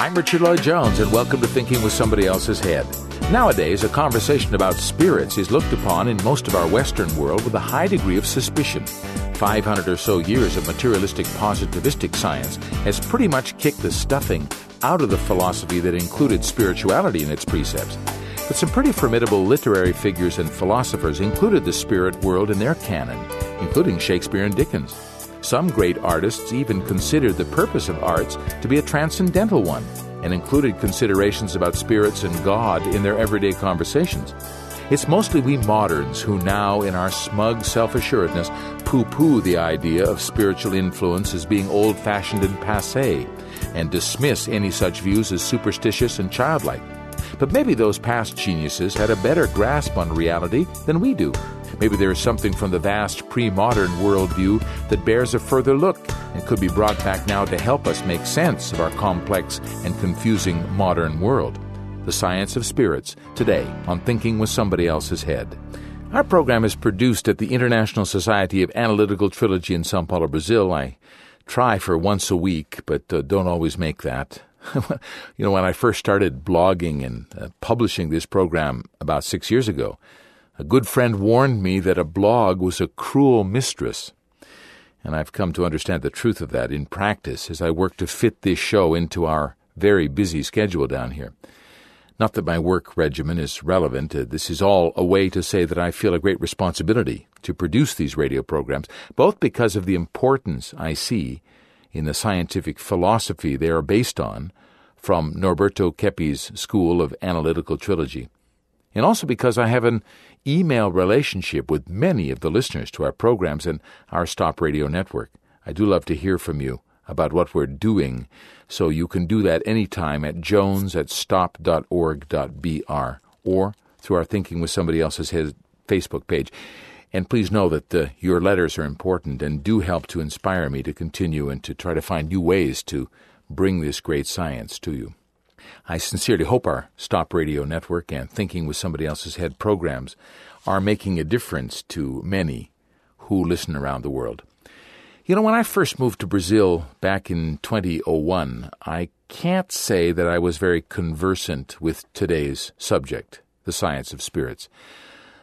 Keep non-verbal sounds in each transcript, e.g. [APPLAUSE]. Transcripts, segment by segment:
I'm Richard Lloyd Jones, and welcome to Thinking with Somebody Else's Head. Nowadays, a conversation about spirits is looked upon in most of our Western world with a high degree of suspicion. 500 or so years of materialistic positivistic science has pretty much kicked the stuffing out of the philosophy that included spirituality in its precepts. But some pretty formidable literary figures and philosophers included the spirit world in their canon, including Shakespeare and Dickens. Some great artists even considered the purpose of arts to be a transcendental one and included considerations about spirits and God in their everyday conversations. It's mostly we moderns who now, in our smug self assuredness, poo poo the idea of spiritual influence as being old fashioned and passe, and dismiss any such views as superstitious and childlike. But maybe those past geniuses had a better grasp on reality than we do. Maybe there is something from the vast pre modern worldview that bears a further look and could be brought back now to help us make sense of our complex and confusing modern world. The Science of Spirits, today on Thinking with Somebody Else's Head. Our program is produced at the International Society of Analytical Trilogy in Sao Paulo, Brazil. I try for once a week, but uh, don't always make that. [LAUGHS] you know, when I first started blogging and uh, publishing this program about six years ago, a good friend warned me that a blog was a cruel mistress. And I've come to understand the truth of that in practice as I work to fit this show into our very busy schedule down here. Not that my work regimen is relevant. Uh, this is all a way to say that I feel a great responsibility to produce these radio programs, both because of the importance I see in the scientific philosophy they are based on from Norberto Keppe's School of Analytical Trilogy, and also because I have an email relationship with many of the listeners to our programs and our Stop Radio network. I do love to hear from you about what we're doing, so you can do that anytime at jones at stop.org.br or through our Thinking with Somebody Else's Head Facebook page. And please know that your letters are important and do help to inspire me to continue and to try to find new ways to bring this great science to you. I sincerely hope our Stop Radio Network and Thinking with Somebody Else's Head programs are making a difference to many who listen around the world. You know, when I first moved to Brazil back in 2001, I can't say that I was very conversant with today's subject, the science of spirits.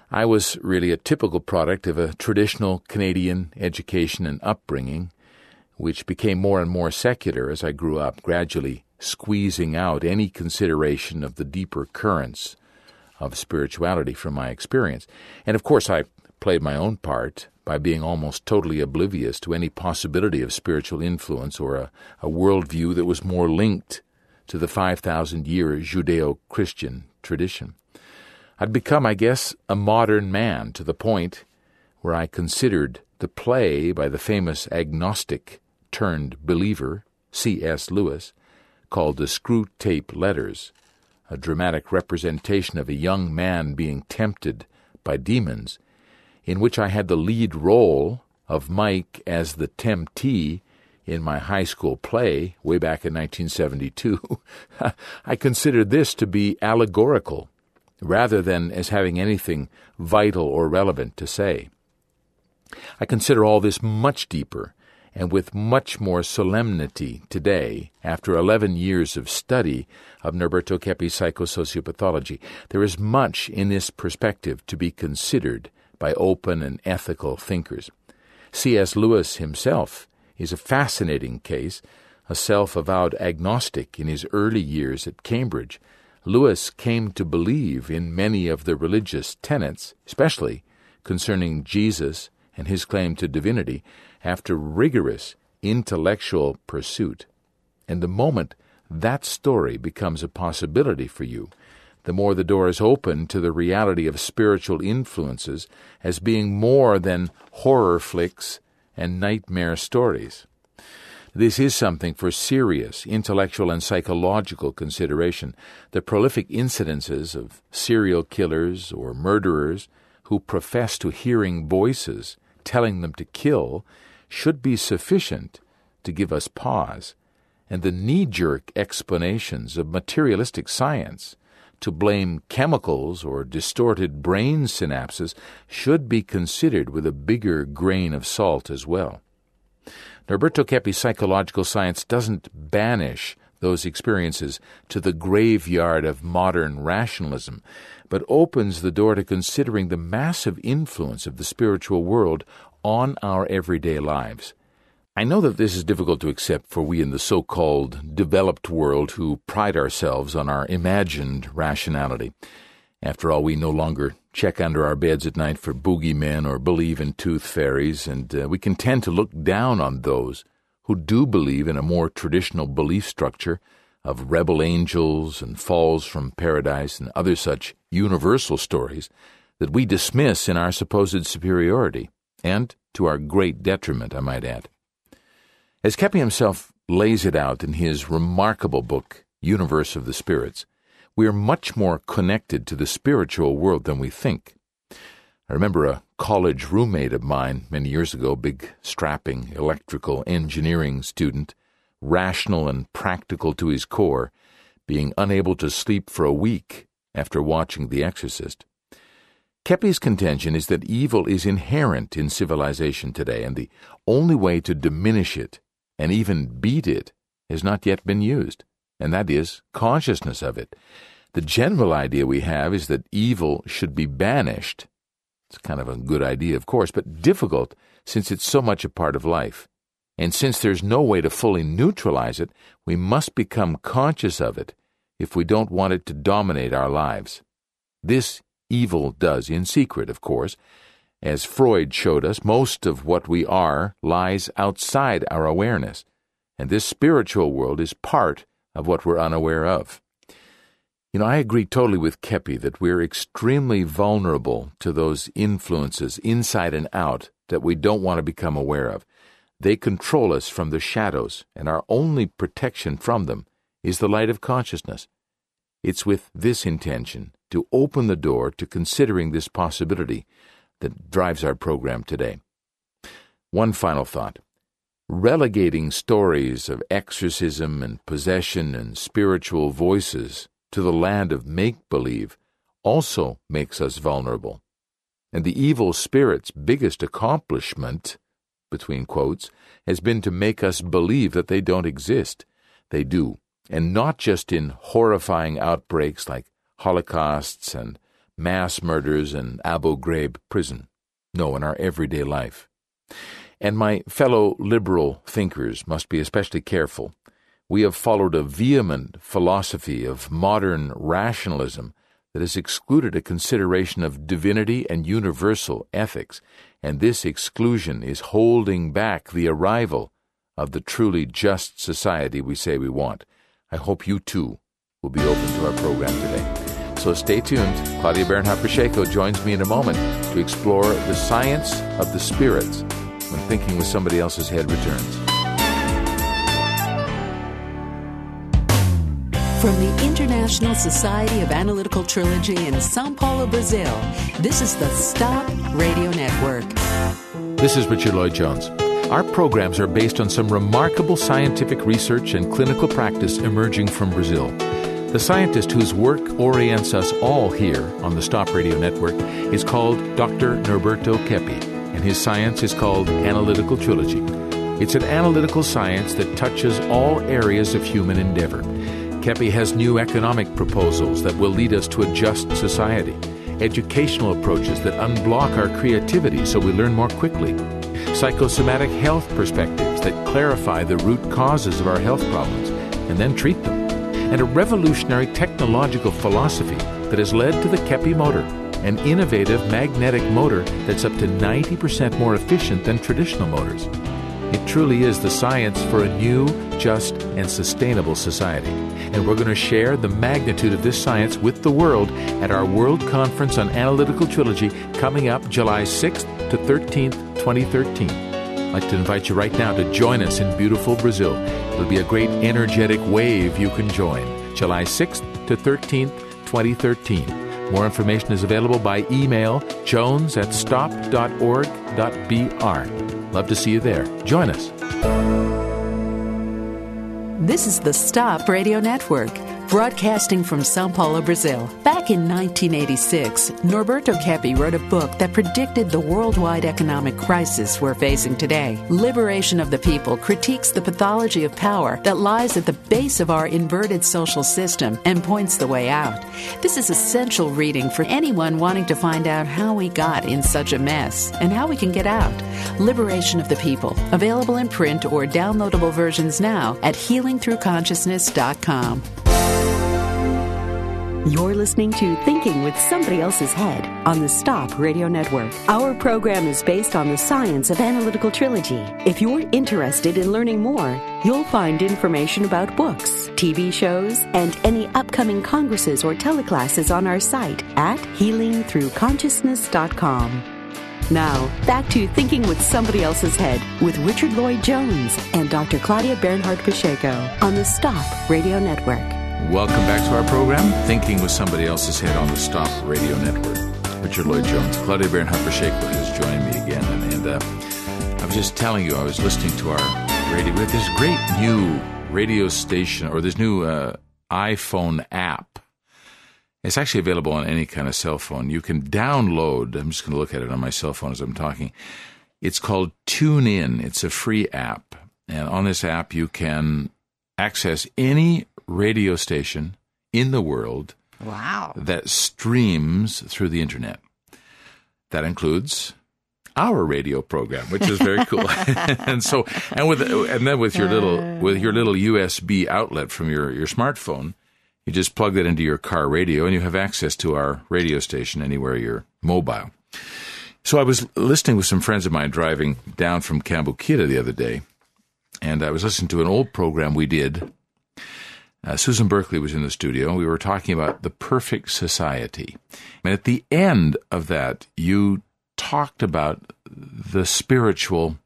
I was really a typical product of a traditional Canadian education and upbringing, which became more and more secular as I grew up, gradually squeezing out any consideration of the deeper currents of spirituality from my experience. And of course, I played my own part by being almost totally oblivious to any possibility of spiritual influence or a, a worldview that was more linked to the 5,000 year Judeo Christian tradition. I'd become, I guess, a modern man to the point where I considered the play by the famous agnostic turned believer, C.S. Lewis, called the Screw Tape Letters, a dramatic representation of a young man being tempted by demons, in which I had the lead role of Mike as the temptee in my high school play way back in 1972. [LAUGHS] I considered this to be allegorical rather than as having anything vital or relevant to say. I consider all this much deeper and with much more solemnity today, after 11 years of study of Norberto Keppe's psychosociopathology, there is much in this perspective to be considered by open and ethical thinkers. C.S. Lewis himself is a fascinating case, a self avowed agnostic in his early years at Cambridge. Lewis came to believe in many of the religious tenets, especially concerning Jesus and his claim to divinity, after rigorous intellectual pursuit. And the moment that story becomes a possibility for you, the more the door is open to the reality of spiritual influences as being more than horror flicks and nightmare stories. This is something for serious intellectual and psychological consideration. The prolific incidences of serial killers or murderers who profess to hearing voices telling them to kill should be sufficient to give us pause, and the knee jerk explanations of materialistic science to blame chemicals or distorted brain synapses should be considered with a bigger grain of salt as well. Norberto Keppe's psychological science doesn't banish those experiences to the graveyard of modern rationalism, but opens the door to considering the massive influence of the spiritual world on our everyday lives. I know that this is difficult to accept for we in the so called developed world who pride ourselves on our imagined rationality. After all, we no longer check under our beds at night for boogeymen or believe in tooth fairies, and uh, we can tend to look down on those who do believe in a more traditional belief structure of rebel angels and falls from paradise and other such universal stories that we dismiss in our supposed superiority, and to our great detriment, I might add. As Keppe himself lays it out in his remarkable book, Universe of the Spirits, we are much more connected to the spiritual world than we think. I remember a college roommate of mine many years ago, big, strapping electrical engineering student, rational and practical to his core, being unable to sleep for a week after watching The Exorcist. Keppe's contention is that evil is inherent in civilization today, and the only way to diminish it and even beat it has not yet been used, and that is consciousness of it. The general idea we have is that evil should be banished. It's kind of a good idea, of course, but difficult since it's so much a part of life. And since there's no way to fully neutralize it, we must become conscious of it if we don't want it to dominate our lives. This evil does in secret, of course, as Freud showed us, most of what we are lies outside our awareness, and this spiritual world is part of what we're unaware of. You know, I agree totally with Keppe that we're extremely vulnerable to those influences inside and out that we don't want to become aware of. They control us from the shadows, and our only protection from them is the light of consciousness. It's with this intention to open the door to considering this possibility that drives our program today. One final thought. Relegating stories of exorcism and possession and spiritual voices to the land of make believe also makes us vulnerable. And the evil spirit's biggest accomplishment, between quotes, has been to make us believe that they don't exist. They do, and not just in horrifying outbreaks like holocausts and mass murders in Abu Ghraib prison. No, in our everyday life. And my fellow liberal thinkers must be especially careful. We have followed a vehement philosophy of modern rationalism that has excluded a consideration of divinity and universal ethics, and this exclusion is holding back the arrival of the truly just society we say we want. I hope you too will be open to our program today. So stay tuned. Claudia Bernhardt Pacheco joins me in a moment to explore the science of the spirits when thinking with somebody else's head returns. From the International Society of Analytical Trilogy in Sao Paulo, Brazil, this is the Stop Radio Network. This is Richard Lloyd Jones. Our programs are based on some remarkable scientific research and clinical practice emerging from Brazil. The scientist whose work orients us all here on the Stop Radio Network is called Dr. Norberto Keppe, and his science is called Analytical Trilogy. It's an analytical science that touches all areas of human endeavor. Keppe has new economic proposals that will lead us to a just society, educational approaches that unblock our creativity so we learn more quickly, psychosomatic health perspectives that clarify the root causes of our health problems and then treat them and a revolutionary technological philosophy that has led to the Keppe motor, an innovative magnetic motor that's up to 90% more efficient than traditional motors. It truly is the science for a new, just, and sustainable society. And we're going to share the magnitude of this science with the world at our World Conference on Analytical Trilogy coming up July 6th to 13th, 2013. I'd like to invite you right now to join us in beautiful Brazil It'll be a great energetic wave you can join. July 6th to 13th, 2013. More information is available by email jones at stop.org.br. Love to see you there. Join us. This is the Stop Radio Network. Broadcasting from Sao Paulo, Brazil. Back in 1986, Norberto Keppe wrote a book that predicted the worldwide economic crisis we're facing today. Liberation of the People critiques the pathology of power that lies at the base of our inverted social system and points the way out. This is essential reading for anyone wanting to find out how we got in such a mess and how we can get out. Liberation of the People, available in print or downloadable versions now at healingthroughconsciousness.com. You're listening to Thinking with Somebody Else's Head on the Stop Radio Network. Our program is based on the science of analytical trilogy. If you're interested in learning more, you'll find information about books, TV shows, and any upcoming congresses or teleclasses on our site at healingthroughconsciousness.com. Now, back to Thinking with Somebody Else's Head with Richard Lloyd Jones and Dr. Claudia Bernhardt Pacheco on the Stop Radio Network. Welcome back to our program, Thinking with Somebody Else's Head on the Stop Radio Network. Richard Lloyd Jones, Claudia Bernhardt Pacheco has joined me again. And, and uh, I was just telling you, I was listening to our radio. We have this great new radio station, or this new uh, iPhone app. It's actually available on any kind of cell phone. You can download, I'm just going to look at it on my cell phone as I'm talking. It's called TuneIn. It's a free app. And on this app, you can access any radio station in the world Wow. that streams through the internet. That includes our radio program, which is very cool. [LAUGHS] [LAUGHS] and so, and with and then with your little with your little USB outlet from your your smartphone, you just plug that into your car radio, and you have access to our radio station anywhere you're mobile. So I was listening with some friends of mine driving down from Cambuquira the other day, and I was listening to an old program we did uh, Susan Berkeley was in the studio. We were talking about the perfect society. And at the end of that, you talked about the spiritual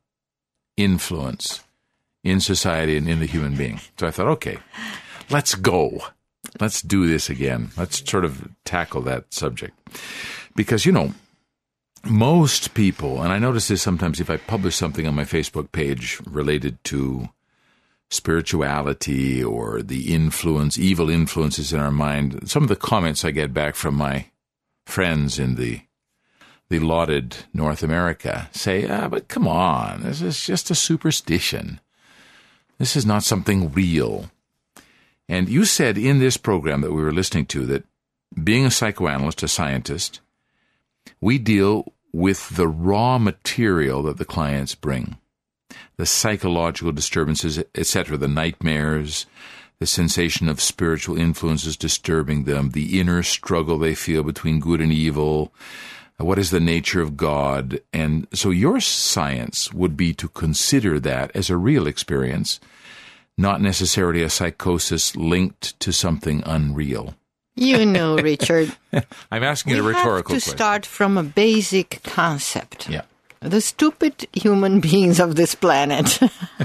influence in society and in the human being. So I thought, okay, let's go. Let's do this again. Let's sort of tackle that subject. Because, you know, most people, and I notice this sometimes if I publish something on my Facebook page related to spirituality or the influence, evil influences in our mind. Some of the comments I get back from my friends in the the lauded North America say, ah, but come on, this is just a superstition. This is not something real. And you said in this program that we were listening to that being a psychoanalyst, a scientist, we deal with the raw material that the clients bring the psychological disturbances, etc., the nightmares, the sensation of spiritual influences disturbing them, the inner struggle they feel between good and evil, uh, what is the nature of God. And so your science would be to consider that as a real experience, not necessarily a psychosis linked to something unreal. You know, Richard. [LAUGHS] I'm asking we a rhetorical have to question. start from a basic concept. Yeah. The stupid human [LAUGHS] beings of this planet.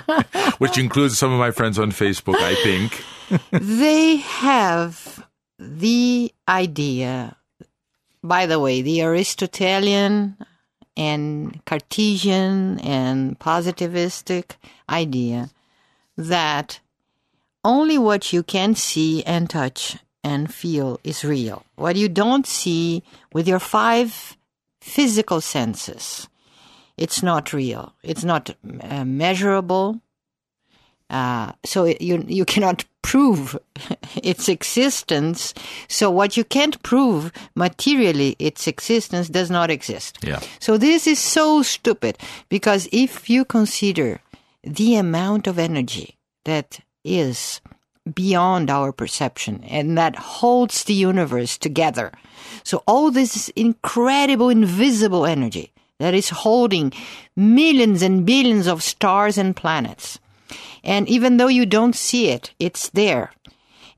[LAUGHS] Which includes some of my friends on Facebook, I think. [LAUGHS] they have the idea, by the way, the Aristotelian and Cartesian and positivistic idea that only what you can see and touch and feel is real. What you don't see with your five physical senses, it's not real. It's not uh, measurable. Uh, so it, you you cannot prove [LAUGHS] its existence. So what you can't prove materially, its existence does not exist. Yeah. So this is so stupid because if you consider the amount of energy that is beyond our perception and that holds the universe together. So all this incredible invisible energy that is holding millions and billions of stars and planets. And even though you don't see it, it's there.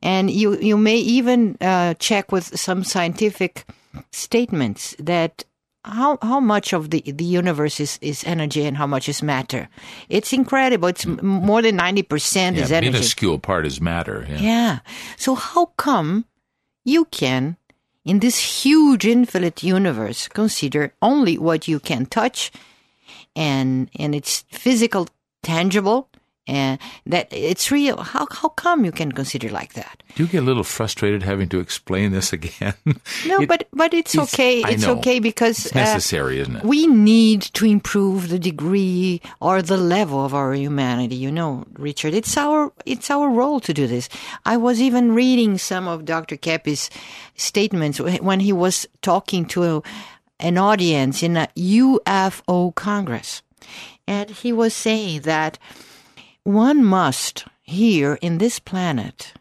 And you, you may even uh, check with some scientific statements that how how much of the the universe is, is energy and how much is matter. It's incredible. It's more than ninety percent Yeah, is energy. minuscule part is matter. Yeah. Yeah. So how come you can, in this huge infinite universe, consider only what you can touch and and it's physical, tangible, and that it's real. How how come you can consider like that? Do you get a little frustrated having to explain this again? No, It- but but it's, it's- okay. I It's know. okay because It's uh, necessary, isn't it? we need to improve the degree or the level of our humanity. You know, Richard, it's our it's our role to do this. I was even reading some of Dr. Keppe's statements when he was talking to an audience in a UFO Congress, and he was saying that one must here in this planet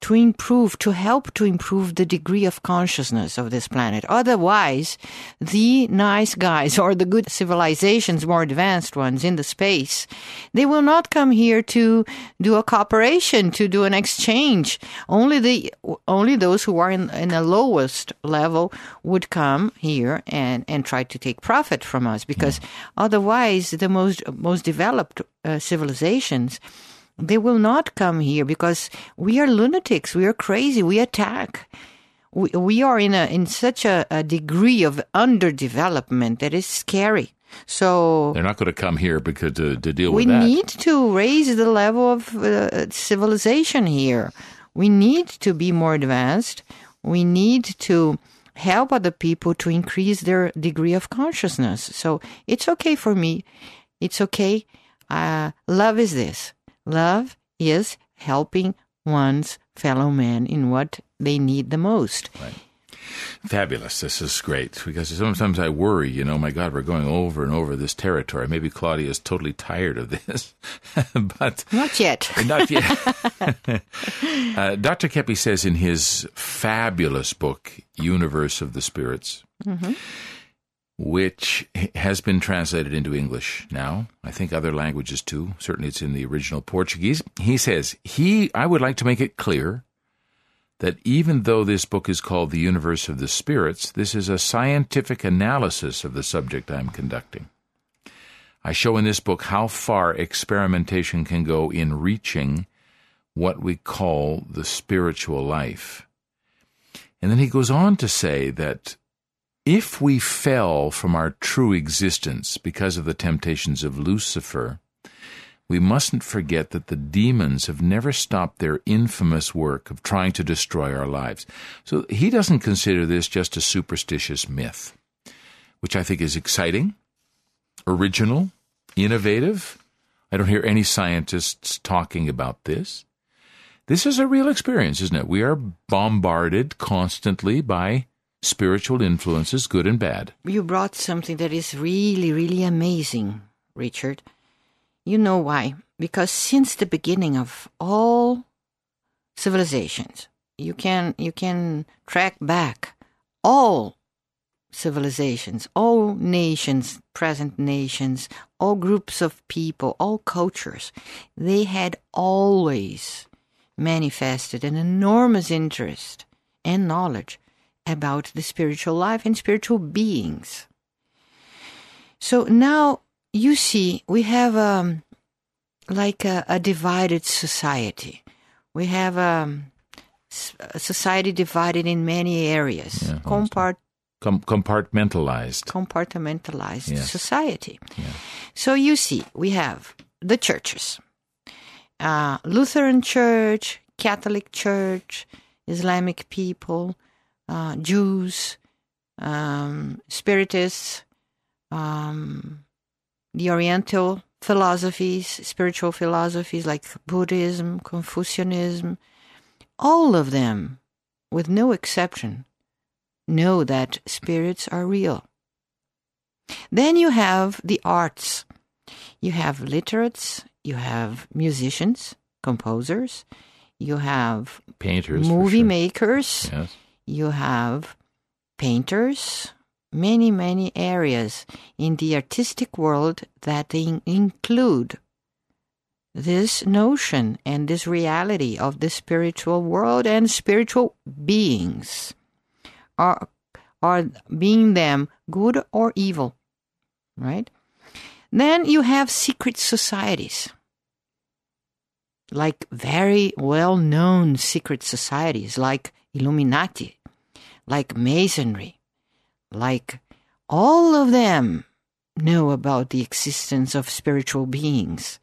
to improve, to help to improve the degree of consciousness of this planet. Otherwise, the nice guys or the good civilizations, more advanced ones in the space, they will not come here to do a cooperation, to do an exchange. Only the, only those who are in, in the lowest level would come here and, and try to take profit from us because otherwise the most, most developed uh, civilizations, they will not come here because we are lunatics. We are crazy. We attack. We, we are in a in such a, a degree of underdevelopment that is scary. So They're not going to come here because to, to deal we with that. need to raise the level of uh, civilization here. We need to be more advanced. We need to help other people to increase their degree of consciousness. So it's okay for me. It's okay. Uh, love is this. Love is helping one's fellow man in what they need the most. Fabulous. This is great because sometimes I worry, you know, my God, we're going over and over this territory. Maybe Claudia is totally tired of this, [LAUGHS] but Not yet. [LAUGHS] not yet. [LAUGHS] uh, Dr. Keppe says in his fabulous book, Universe of the Spirits, which has been translated into English now, I think other languages too. Certainly it's in the original Portuguese. He says, he, I would like to make it clear that even though this book is called The Universe of the Spirits, this is a scientific analysis of the subject I'm conducting. I show in this book how far experimentation can go in reaching what we call the spiritual life. And then he goes on to say that if we fell from our true existence because of the temptations of Lucifer, we mustn't forget that the demons have never stopped their infamous work of trying to destroy our lives. So he doesn't consider this just a superstitious myth, which I think is exciting, original, innovative. I don't hear any scientists talking about this. This is a real experience, isn't it? We are bombarded constantly by spiritual influences, good and bad. You brought something that is really, really amazing, Richard. You know why? Because since the beginning of all civilizations, you can you can track back all civilizations, all nations, present nations, all groups of people, all cultures. They had always manifested an enormous interest and knowledge about the spiritual life and spiritual beings. So now you see, we have um, like a, a divided society. We have um, a society divided in many areas, Yeah, compart- Com- compartmentalized. compartmentalized Yes. society. Yeah. So you see, we have the churches uh, Lutheran Church, Catholic Church, Islamic people, uh, Jews, um, Spiritists, um, the Oriental philosophies, spiritual philosophies like Buddhism, Confucianism, all of them, with no exception, know that spirits are real. Then you have the arts. You have literates, you have musicians, composers, you have Painters. movie sure. makers, Yes. You have painters, many, many areas in the artistic world that in- include this notion and this reality of the spiritual world and spiritual beings. Are are being them good or evil right? Then you have secret societies like very well known secret societies like illuminati like masonry like all of them know about the existence of spiritual beings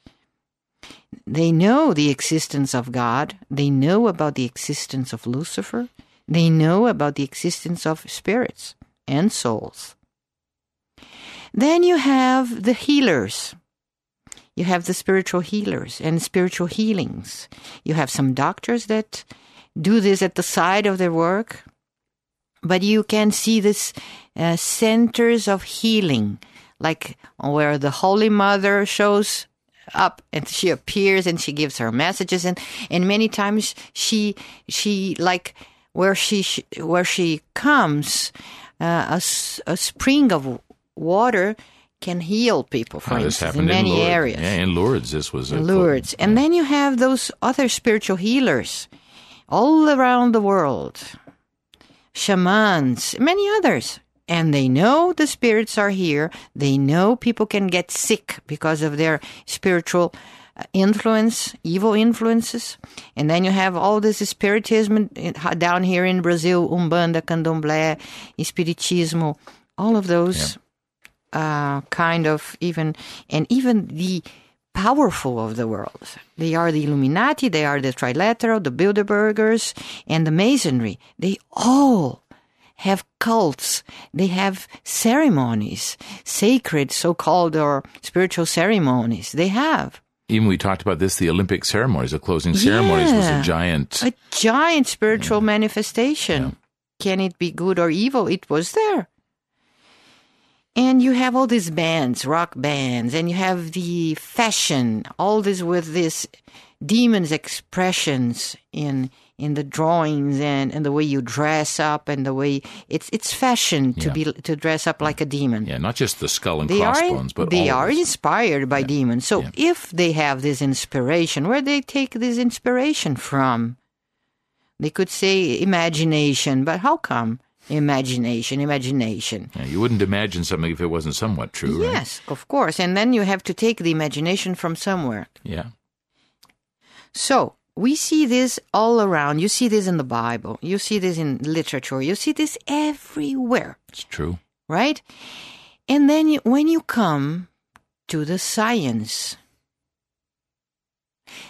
They know the existence of God. They know about the existence of Lucifer. They know about the existence of spirits and souls. Then you have the healers. You have the spiritual healers and spiritual healings. You have some doctors that do this at the side of their work, but you can see this uh, centers of healing, like where the Holy Mother shows up and she appears and she gives her messages and and many times she she like where she where she comes uh, a, a spring of water can heal people, for Oh, instance, in many in areas. Yeah, in Lourdes, this was a Lourdes. And then you have those other spiritual healers all around the world, shamans, many others. And they know the spirits are here. They know people can get sick because of their spiritual uh, influence, evil influences. And then you have all this spiritism down here in Brazil, Umbanda, Candomblé, Espiritismo, all of those uh, kind of even, and even the powerful of the world. They are the Illuminati, they are the Trilateral, the Bilderbergers, and the Masonry. They all have cults. They have ceremonies, sacred so-called or spiritual ceremonies. They have Even we talked about this, the Olympic ceremonies, the closing ceremonies was a giant. a giant spiritual manifestation. Can it be good or evil? It was there. And you have all these bands, rock bands, and you have the fashion, all this with this demons expressions in in the drawings and, and the way you dress up and the way it's it's fashion to Yeah. be to dress up like a demon yeah, not just the skull and they are crossbones, but they are inspired by demons. So Yeah. if they have this inspiration, where they take this inspiration from? They could say imagination, but how come imagination? Imagination. Yeah, you wouldn't imagine something if it wasn't somewhat true, right? Yes, of course. And then you have to take the imagination from somewhere. Yeah. So we see this all around. You see this in the Bible. You see this in literature. You see this everywhere. It's true. right? And then you, when you come to the science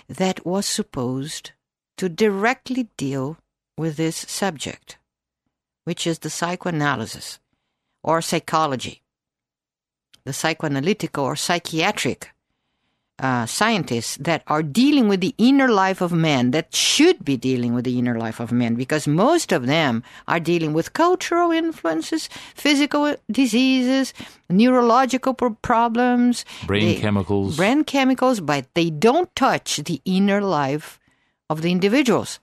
that was supposed to directly deal with this subject, which is the psychoanalysis or psychology, the psychoanalytical or psychiatric uh, scientists that are dealing with the inner life of man, that should be dealing with the inner life of man, because most of them are dealing with cultural influences, physical diseases, neurological pro- problems, Brain they- chemicals. brain chemicals, but they don't touch the inner life of the individuals.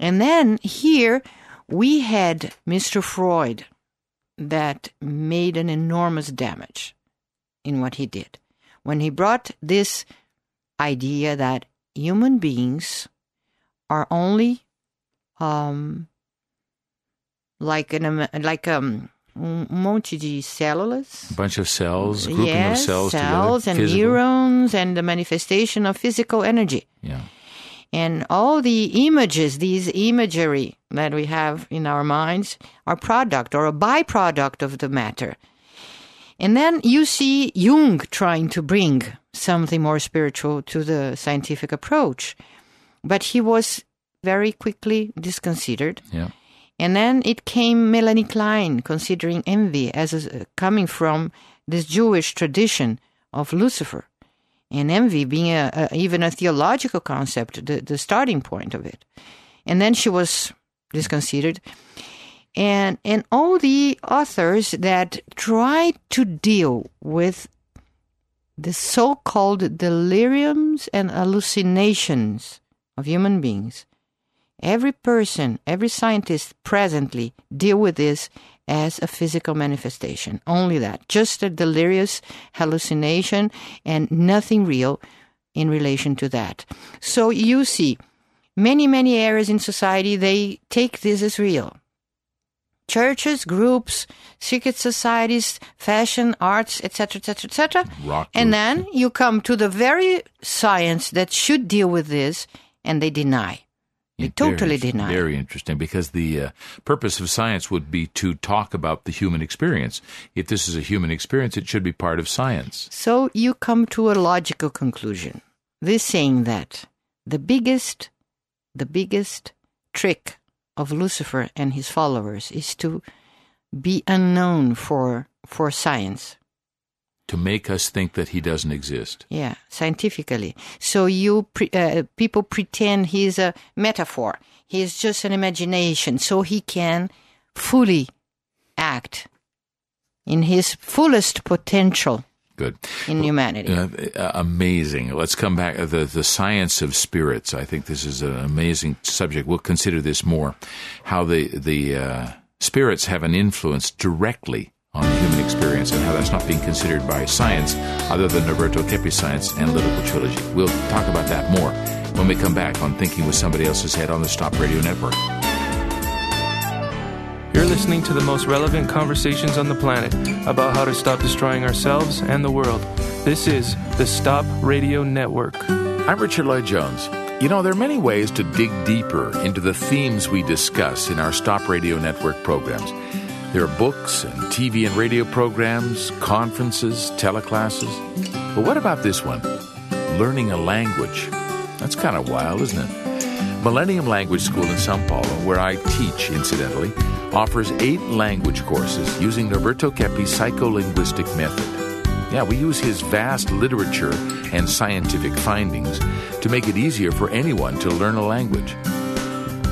And then here we had Mr. Freud that made an enormous damage in what he did when he brought this idea that human beings are only um like an like um um monte de células a bunch of cells, grouping yes, of cells, cells together. and physical. neurons and the manifestation of physical energy Yeah. And all the images, these imagery that we have in our minds, are product or a byproduct of the matter. And then you see Jung trying to bring something more spiritual to the scientific approach, but he was very quickly disconsidered. Yeah. And then it came Melanie Klein, considering envy as a, coming from this Jewish tradition of Lucifer, and envy being a, a, even a theological concept, the, the starting point of it. And then she was disconsidered. And, and all the authors that tried to deal with the so called deliriums and hallucinations of human beings every person, every scientist presently deal with this as a physical manifestation. Only that. Just a delirious hallucination and nothing real in relation to that. So you see, many, many areas in society, they take this as real. Churches, groups, secret societies, fashion, arts, etc., etc., etc. And then you come to the very science that should deal with this, and they deny. Yeah, totally very, deny. Very interesting because the uh, purpose of science would be to talk about the human experience. If this is a human experience, it should be part of science. So you come to a logical conclusion. this saying that the biggest, the biggest trick of Lucifer and his followers is to be unknown for for science. To make us think that he doesn't exist. Yeah, scientifically. So you pre- uh, people pretend he's a metaphor. He's just an imagination, so he can fully act in his fullest potential Good. in humanity. Uh, uh, amazing. Let's come back uh, the the science of spirits. I think this is an amazing subject. We'll consider this more. How the the uh, spirits have an influence directly on the human experience, and how that's not being considered by science, other than Norberto Keppe's science analytical trilogy. We'll talk about that more when we come back on Thinking with Somebody Else's Head on the Stop Radio Network. You're listening to the most relevant conversations on the planet about how to stop destroying ourselves and the world. This is the Stop Radio Network. I'm Richard Lloyd Jones. You know, there are many ways to dig deeper into the themes we discuss in our Stop Radio Network programs. There are books and TV and radio programs, conferences, teleclasses. But what about this one? Learning a language. That's kind of wild, isn't it? Millennium Language School in Sao Paulo, where I teach, incidentally, offers eight language courses using Norberto Keppe's psycholinguistic method. Yeah, we use his vast literature and scientific findings to make it easier for anyone to learn a language.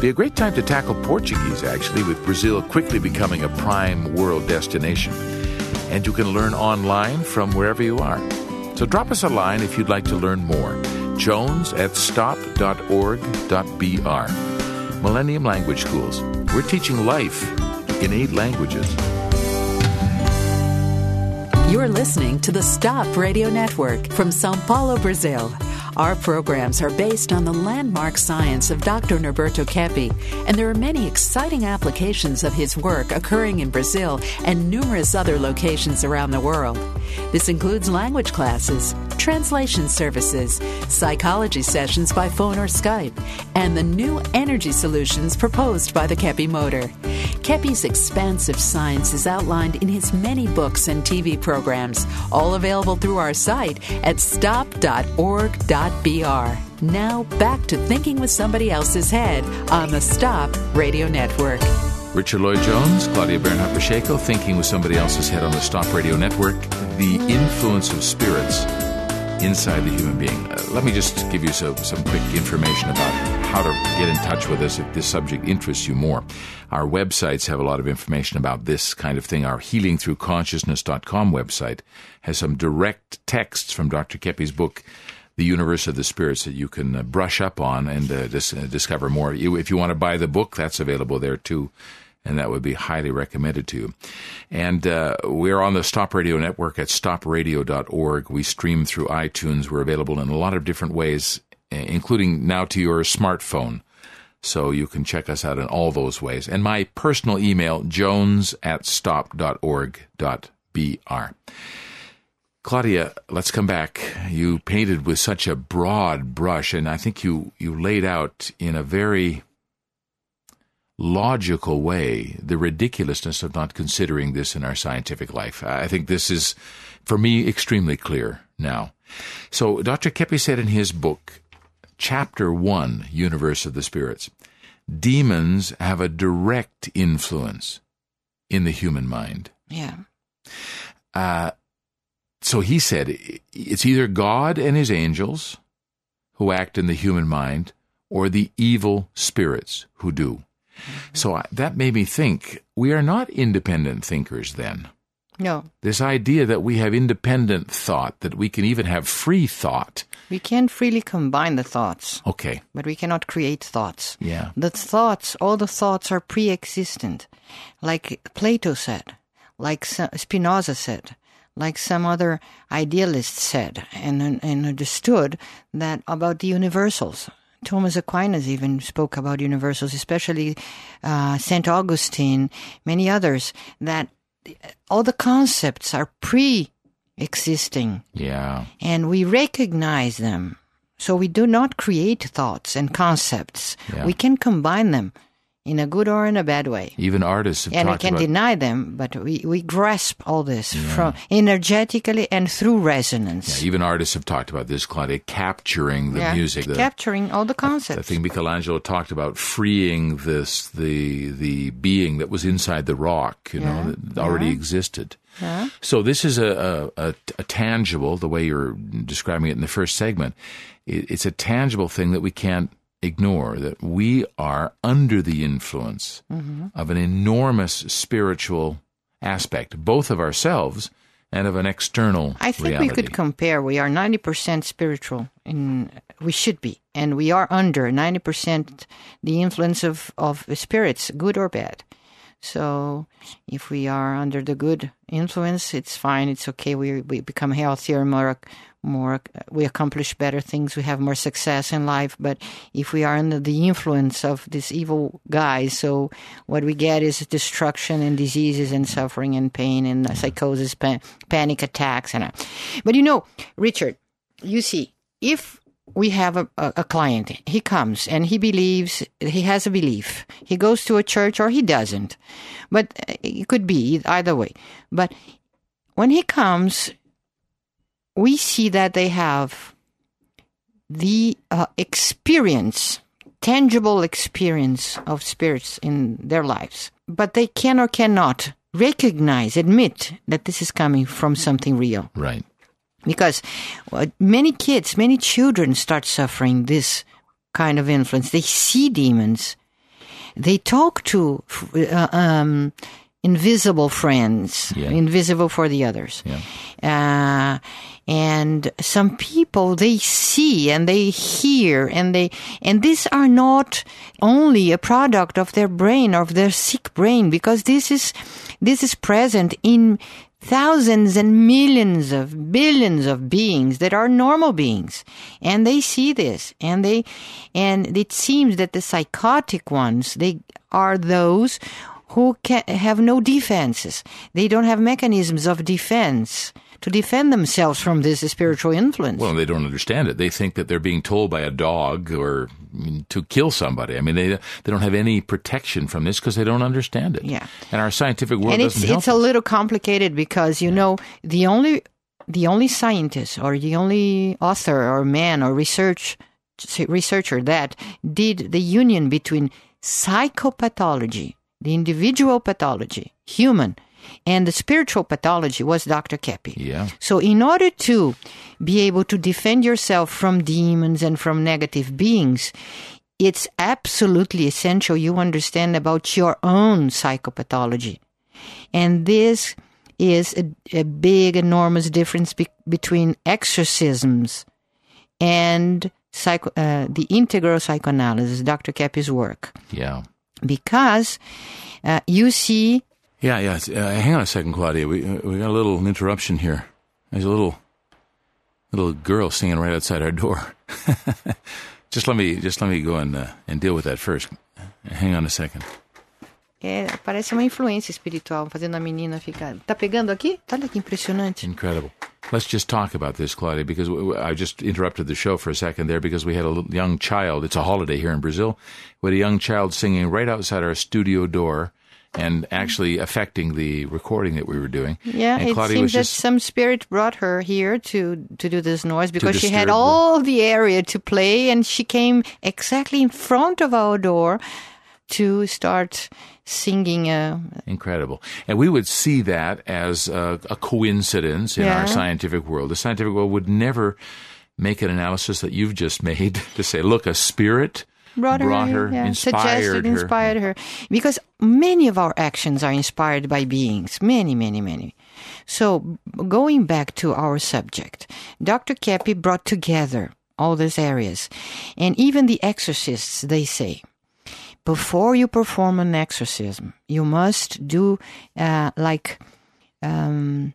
Be a great time to tackle Portuguese, actually, with Brazil quickly becoming a prime world destination. And you can learn online from wherever you are. So drop us a line if you'd like to learn more. Jones at stop.org.br. Millennium Language Schools. We're teaching life in eight languages. You're listening to the Stop Radio Network from Sao Paulo, Brazil. Our programs are based on the landmark science of Dr. Norberto Keppe, and there are many exciting applications of his work occurring in Brazil and numerous other locations around the world. This includes language classes, translation services, psychology sessions by phone or Skype, and the new energy solutions proposed by the Keppe motor. Keppe's expansive science is outlined in his many books and TV programs, all available through our site at stop.org.br. Now back to thinking with somebody else's head on the Stop Radio Network. Richard Lloyd Jones, Claudia Bernhardt Pacheco, thinking with somebody else's head on the Stop Radio Network, the influence of spirits inside the human being. Uh, let me just give you some, some quick information about how to get in touch with us if this subject interests you more. Our websites have a lot of information about this kind of thing. Our healingthroughconsciousness.com website has some direct texts from Dr. Keppe's book, The Universe of the Spirits, that you can uh, brush up on and uh, dis- uh, discover more. If you want to buy the book, that's available there too and that would be highly recommended to you. And uh, we're on the Stop Radio Network at stopradio.org. We stream through iTunes. We're available in a lot of different ways, including now to your smartphone. So you can check us out in all those ways. And my personal email, jones at stop.org.br. Claudia, let's come back. You painted with such a broad brush, and I think you, you laid out in a very logical way the ridiculousness of not considering this in our scientific life. I think this is, for me, extremely clear now. So, Dr. Keppe said in his book, Chapter 1, Universe of the Spirits, demons have a direct influence in the human mind. Yeah. Uh, so he said it's either God and his angels who act in the human mind or the evil spirits who do. So I, that made me think we are not independent thinkers then. No. This idea that we have independent thought, that we can even have free thought. We can freely combine the thoughts, Okay. but we cannot create thoughts. Yeah. The thoughts, all the thoughts are pre existent. Like Plato said, like Spinoza said, like some other idealists said and, and understood that about the universals. Thomas Aquinas even spoke about universals, especially uh, St. Augustine, many others, that all the concepts are pre existing Yeah. and we recognize them. So we do not create thoughts and concepts. Yeah. We can combine them in a good or in a bad way. Even artists have and we talked can about deny them, but we, we grasp all this from energetically and through resonance. Yeah, even artists have talked about this, Claudia, capturing the Yeah. music. The, capturing all the concepts. I concepts. think Michelangelo talked about freeing this the the being that was inside the rock, you know, that already existed. Yeah. So this is a, a, a, a tangible, the way you're describing it in the first segment. It, it's a tangible thing that we can't ignore. That we are under the influence mm-hmm. of an enormous spiritual aspect, both of ourselves and of an external. I think reality. we could compare. We are 90% spiritual, in, we should be. And we are under 90% the influence of, of spirits, good or bad. So if we are under the good influence, it's fine. It's okay. We, we become healthier, more, more, we accomplish better things. We have more success in life. But if we are under the influence of this evil guys, so what we get is destruction and diseases and suffering and pain and psychosis, pa- panic attacks. And, but you know, Richard, you see, if we have a, a, client, he comes and he believes, he has a belief. He goes to a church or he doesn't. But uh, it could be either way. But when he comes, we see that they have the uh, experience, tangible experience of spirits in their lives, but they can or cannot recognize, admit that this is coming from something real. right. Because uh, many kids, many children start suffering this kind of influence. They see demons. They talk to uh, um, invisible friends, Yeah. invisible for the others. Yeah. Uh, and some people they see and they hear and they and these are not only a product of their brain or of their sick brain because this is this is present in thousands and millions of billions of beings that are normal beings. And they see this and they and it seems that the psychotic ones they are those who can have no defenses. They don't have mechanisms of defense to defend themselves from this spiritual influence Well, they don't understand it. They think that they're being told by a dog or to kill somebody. I mean, they they don't have any protection from this because they don't understand it. Yeah. And our scientific world and it's doesn't help it's a little complicated because you know the only the only scientist or the only author or man or research researcher that did the union between psychopathology, the individual pathology, human, and the spiritual pathology was Dr. Keppe. Yeah. So, in order to be able to defend yourself from demons and from negative beings, it's absolutely essential you understand about your own psychopathology. And this is a, a big, enormous difference be- between exorcisms and psycho- uh, the integral psychoanalysis, Dr. Keppe's work. Yeah. Because uh, you see Yeah, yeah. Uh, hang on a second, Claudia. We uh, we got a little interruption here. There's a little little girl singing right outside our door. [LAUGHS] just let me just let me go and uh, and deal with that first. Hang on a second. É, parece uma influência espiritual, fazendo a menina ficar. Tá pegando aqui? Olha que impressionante. Incredible. Let's just talk about this, Claudia, because I just interrupted the show for a second there because we had a young child. It's a holiday here in Brazil. We had a young child singing right outside our studio door and actually affecting the recording that we were doing. Yeah, and it Claudia seems was that just some spirit brought her here to to do this noise because she had all the area to play, and she came exactly in front of our door to start singing. Uh, Incredible. And we would see that as a, a coincidence in Yeah. our scientific world. The scientific world would never make an analysis that you've just made [LAUGHS] to say, look, a spirit brought, brought her, her, yeah, inspired suggested, her. inspired her. Because many of our actions are inspired by beings. Many, many, many. So going back to our subject, Dr. Keppe brought together all these areas. And even the exorcists, they say, before you perform an exorcism, you must do uh, like um,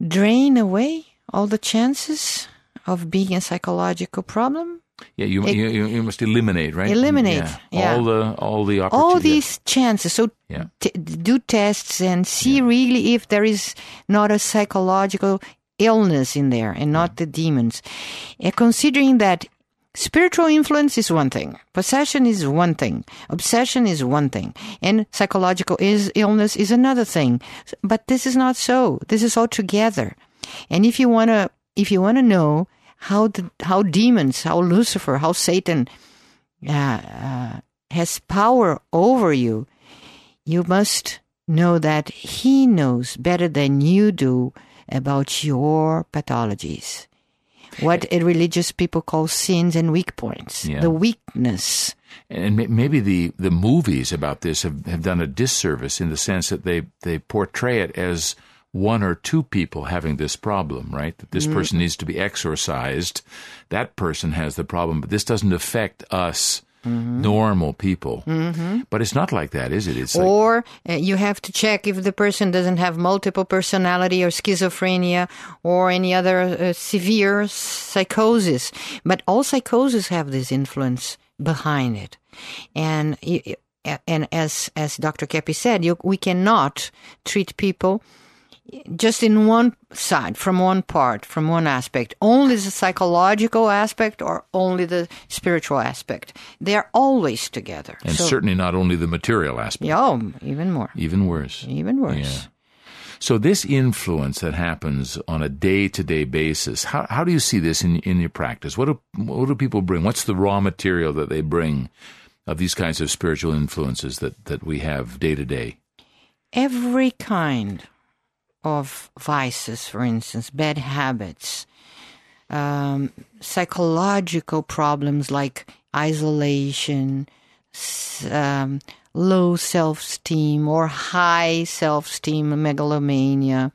drain away all the chances of being a psychological problem Yeah, you, It- you you must eliminate, right? Eliminate, yeah. all the all the opportunities. all these chances. So Yeah. t- do tests and see really if there is not a psychological illness in there and not mm. the demons. And considering that spiritual influence is one thing, possession is one thing, obsession is one thing, and psychological is illness is another thing. But this is not so. This is all together. And if you wanna, if you wanna know how the how demons, how Lucifer, how Satan uh, uh, has power over you, you must know that he knows better than you do about your pathologies. What religious people call sins and weak points, Yeah. the weakness. And maybe the, the movies about this have, have done a disservice in the sense that they, they portray it as one or two people having this problem, right? That this person needs to be exorcised. That person has the problem, but this doesn't affect us normal people. Mm-hmm. But it's not like that, is it? It's like, or uh, you have to check if the person doesn't have multiple personality or schizophrenia or any other uh, severe psychosis. But all psychoses have this influence behind it, and and as as Dr. Keppe said, you, we cannot treat people just in one side, from one part, from one aspect, only the psychological aspect or only the spiritual aspect. They are always together. and So- certainly not only the material aspect, yeah, oh, even more. even worse. Even worse. Yeah. So this influence that happens on a day-to-day basis, how, how do you see this in in your practice? What do what do people bring? What's the raw material that they bring of these kinds of spiritual influences that that we have day to day? Every kind of vices, for instance, bad habits, um, psychological problems like isolation, um, low self esteem or high self esteem, megalomania,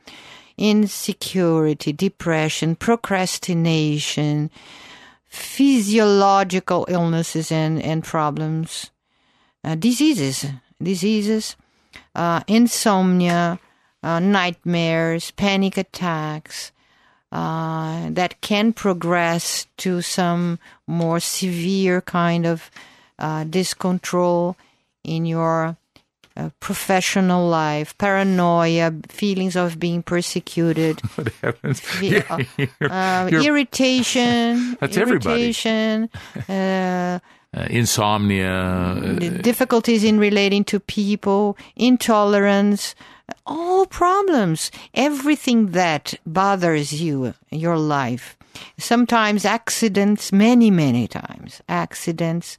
insecurity, depression, procrastination, physiological illnesses and, and problems, uh, diseases, diseases, uh, insomnia, uh, nightmares, panic attacks, uh, that can progress to some more severe kind of uh, discontrol in your uh, professional life, paranoia, feelings of being persecuted, [LAUGHS] What happens? Yeah, [LAUGHS] uh, You're- irritation, [LAUGHS] That's everybody. irritation, uh, Uh, insomnia. uh, difficulties in relating to people, intolerance, all problems, everything that bothers you, your life. Sometimes accidents, many, many times, accidents,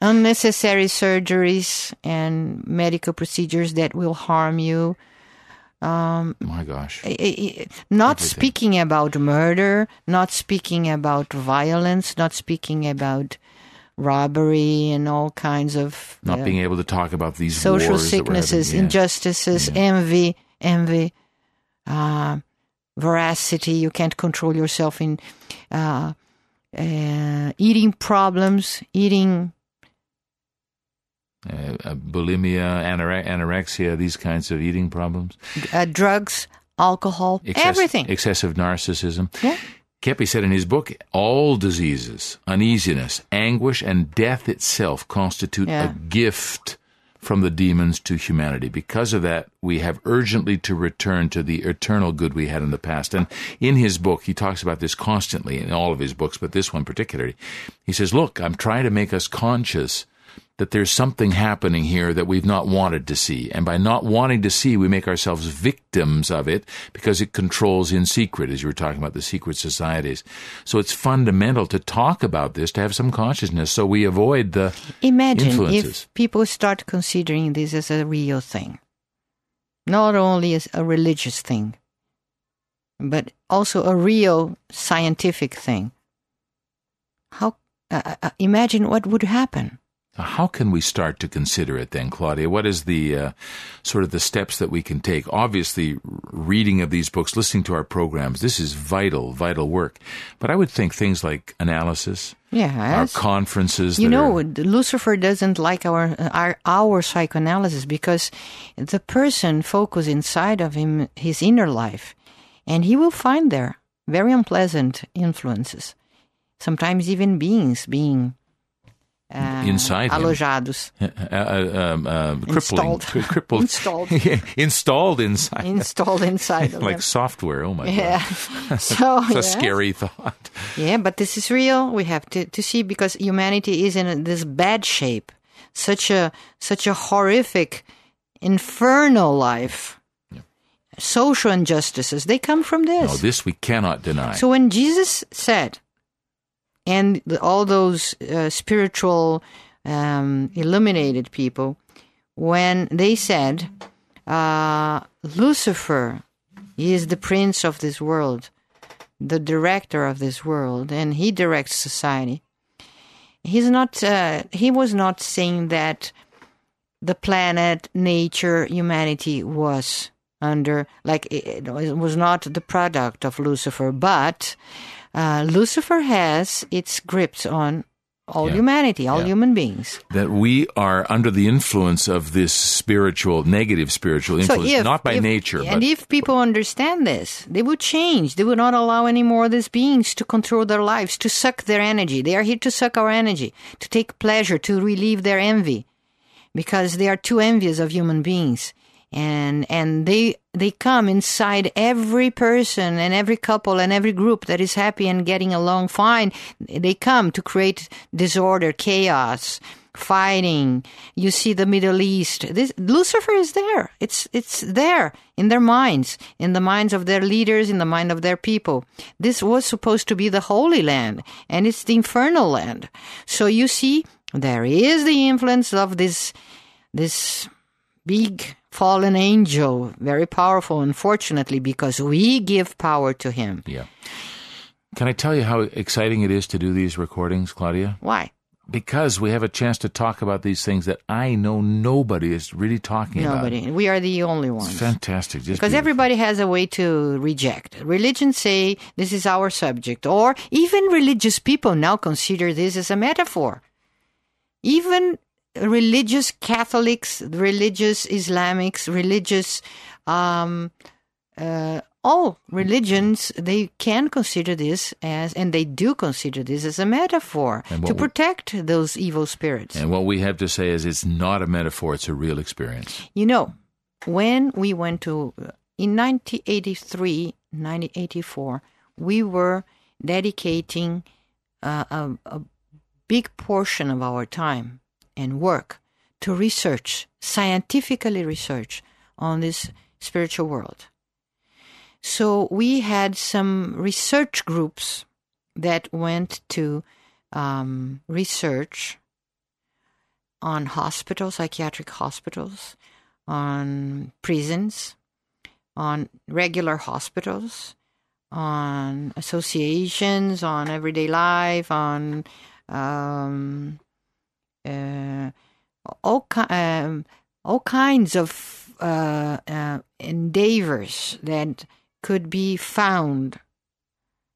unnecessary surgeries and medical procedures that will harm you. Um, my gosh. Not Everything. speaking about murder, not speaking about violence, not speaking about robbery and all kinds of Not uh, being able to talk about these social sicknesses, having. Yeah. injustices, envy, envy, uh, veracity. You can't control yourself in uh, uh, eating problems, eating uh, uh, bulimia, anore- anorexia, these kinds of eating problems. uh, drugs, alcohol, Excess- everything. Excessive narcissism. Yeah. Keppe said in his book, all diseases, uneasiness, anguish, and death itself constitute Yeah. a gift from the demons to humanity. Because of that, we have urgently to return to the eternal good we had in the past. And in his book, he talks about this constantly in all of his books, but this one particularly. He says, Look, I'm trying to make us conscious that there's something happening here that we've not wanted to see. And by not wanting to see, we make ourselves victims of it because it controls in secret, as you were talking about the secret societies. So it's fundamental to talk about this, to have some consciousness so we avoid the Imagine influences. if people start considering this as a real thing, not only as a religious thing, but also a real scientific thing. How? Uh, uh, imagine what would happen. How can we start to consider it then, Claudia? What is the uh, sort of the steps that we can take? Obviously, reading of these books, listening to our programs, this is vital, vital work. But I would think things like analysis, our conferences. You know, are- Lucifer doesn't like our, our our psychoanalysis because the person focus inside of him his inner life, and he will find there very unpleasant influences. Sometimes even beings being Inside alojados, Installed. [LAUGHS] crippled, Installed. [LAUGHS] installed inside, installed inside [LAUGHS] like them. software. Oh my Yeah. god, so it's a yeah. scary thought. Yeah, but this is real. We have to, to see because humanity is in this bad shape, such a such a horrific, infernal life. Social injustices they come from this. No, this we cannot deny. So when Jesus said, and all those uh, spiritual um, illuminated people, when they said, uh, Lucifer is the prince of this world, the director of this world, and he directs society. He's not. Uh, he was not saying that the planet, nature, humanity was under like it, was not the product of Lucifer, but uh, Lucifer has its grips on all Yeah. humanity, all Yeah. human beings. that we are under the influence of this spiritual, negative spiritual influence, not by if- nature, and but if people understand this, they would change. They would not allow any more of these beings to control their lives, to suck their energy. They are here to suck our energy, to take pleasure, to relieve their envy, because they are too envious of human beings, and and they they come inside every person and every couple and every group that is happy and getting along fine. They come to create disorder, chaos fighting. You see the Middle East. This Lucifer is there. It's it's there in their minds, in the minds of their leaders, in the mind of their people. This was supposed to be the Holy Land, and it's the infernal land. So you see, there is the influence of this this big fallen angel, very powerful, unfortunately, because we give power to him. yeah. Can I tell you how exciting it is to do these recordings, Claudia? Why? Because we have a chance to talk about these things that I know nobody is really talking about. Nobody. We are the only It's ones. fantastic. Just Because beautiful. everybody has a way to reject. Religions say this is our subject, or even religious people now consider this as a metaphor. Even religious Catholics, religious Islamics, religious, um, uh, all religions, they can consider this as, and they do consider this as a metaphor to we- protect those evil spirits. And what we have to say is it's not a metaphor, it's a real experience. You know, when we went to, in 1983, 1984, we were dedicating uh, a, a big portion of our time and work to research, scientifically research on this spiritual world. So we had some research groups that went to um, research on hospitals, psychiatric hospitals, on prisons, on regular hospitals, on associations, on everyday life, on um, all ki- um, all kinds of uh, uh, endeavors that could be found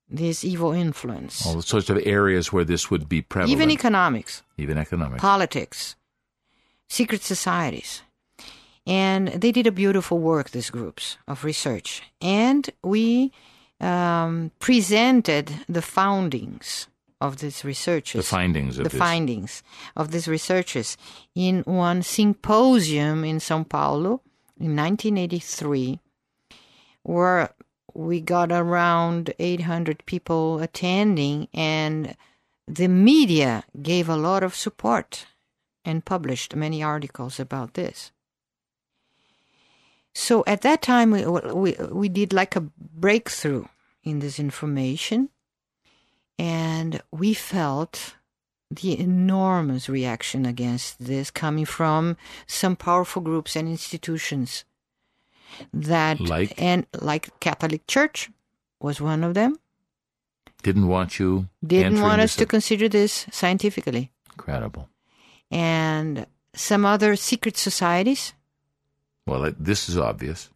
this evil influence, All sorts of areas where this would be prevalent. even economics even economic. politics, secret societies. And they did a beautiful work, these groups of research. And we um, presented the foundings of these researches. the findings of the this. findings of these researches in one symposium in Sao Paulo in 1983, where we got around 800 people attending, and the media gave a lot of support and published many articles about this. So at that time, we, we, we did like a breakthrough in this information, and we felt the enormous reaction against this coming from some powerful groups and institutions that Like? and like Catholic Church was one of them Didn't want you. didn't want us to consider this scientifically Incredible. and some other secret societies Well, this is obvious.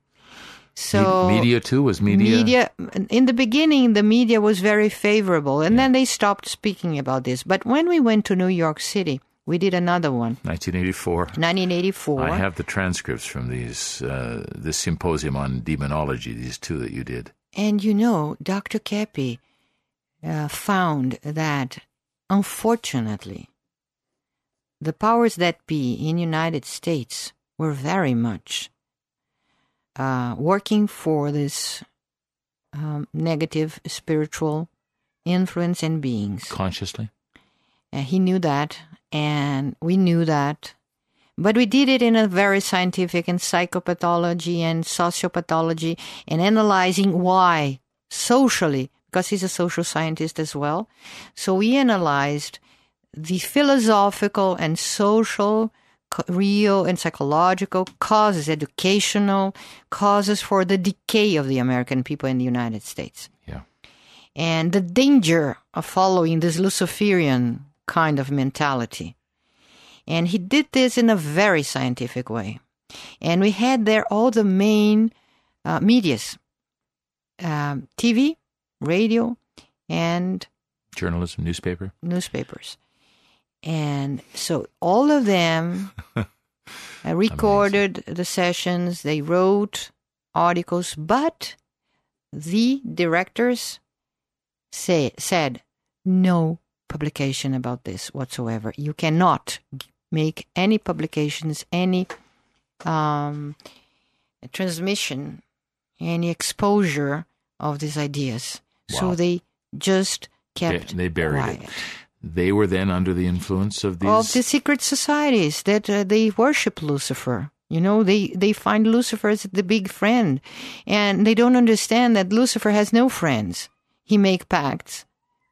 So Me- media too was media. media in the beginning the media was very favorable and then they stopped speaking about this but when we went to new york city we did another one 1984. 1984 I have the transcripts from these uh, this symposium on demonology. These two that you did. and you know dr Keppe uh, found that unfortunately the powers that be in United States were very much uh, working for this um, negative spiritual influence and beings. Consciously? And he knew that, and we knew that. But we did it in a very scientific and psychopathology and sociopathology and analyzing why socially, because he's a social scientist as well. So we analyzed the philosophical and social real and psychological causes, educational causes for the decay of the American people in the United States. Yeah. And the danger of following this Luciferian kind of mentality. And he did this in a very scientific way. And we had there all the main uh, medias um, TV, radio, and journalism, newspaper, newspapers. And so all of them [LAUGHS] uh, recorded the sessions, they wrote articles, but the directors say, said no publication about this whatsoever. You cannot make any publications, any um, transmission, any exposure of these ideas. Wow. So they just kept they, they buried quiet. it they were then under the influence of these of the secret societies that uh, they worship Lucifer. You know, they they find Lucifer as the big friend, and they don't understand that Lucifer has no friends. He make pacts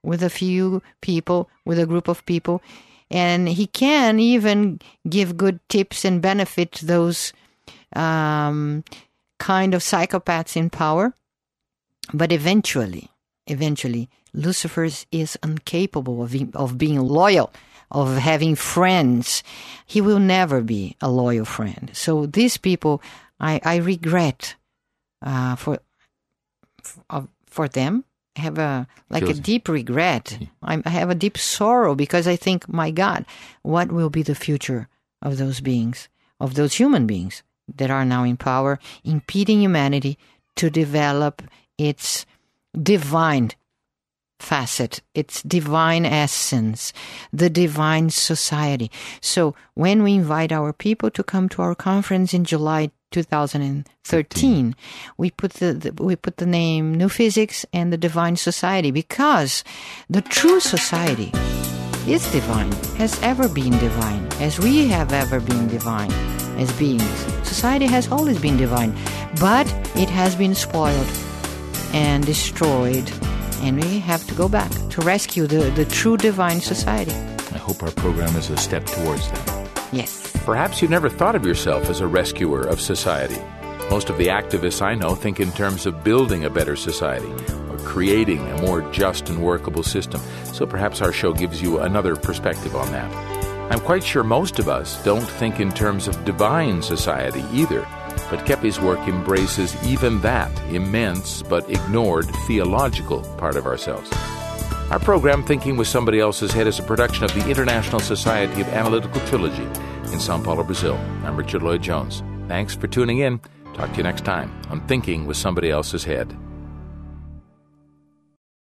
with a few people, with a group of people, and he can even give good tips and benefit those um, kind of psychopaths in power. But eventually, eventually, Lucifer is incapable of, of being loyal, of having friends. He will never be a loyal friend. So these people, I, I regret uh, for for, for them. I have a like Feels a deep regret. I have a deep sorrow because I think, my God, what will be the future of those beings, of those human beings that are now in power, impeding humanity to develop its divine facet, its divine essence, the divine society. So when we invite our people to come to our conference in July 2013, we put the, the, we put the name New Physics and the Divine Society because the true society is divine, has ever been divine, as we have ever been divine as beings. Society has always been divine, but it has been spoiled and destroyed and we have to go back to rescue the, the true divine society. I hope our program is a step towards that. Yes. Perhaps you never thought of yourself as a rescuer of society. Most of the activists I know think in terms of building a better society or creating a more just and workable system. So perhaps our show gives you another perspective on that. I'm quite sure most of us don't think in terms of divine society either. But Keppe's work embraces even that immense but ignored theological part of ourselves. Our program, Thinking with Somebody Else's Head, is a production of the International Society of Analytical Trilogy in Sao Paulo, Brazil. I'm Richard Lloyd Jones. Thanks for tuning in. Talk to you next time on Thinking with Somebody Else's Head.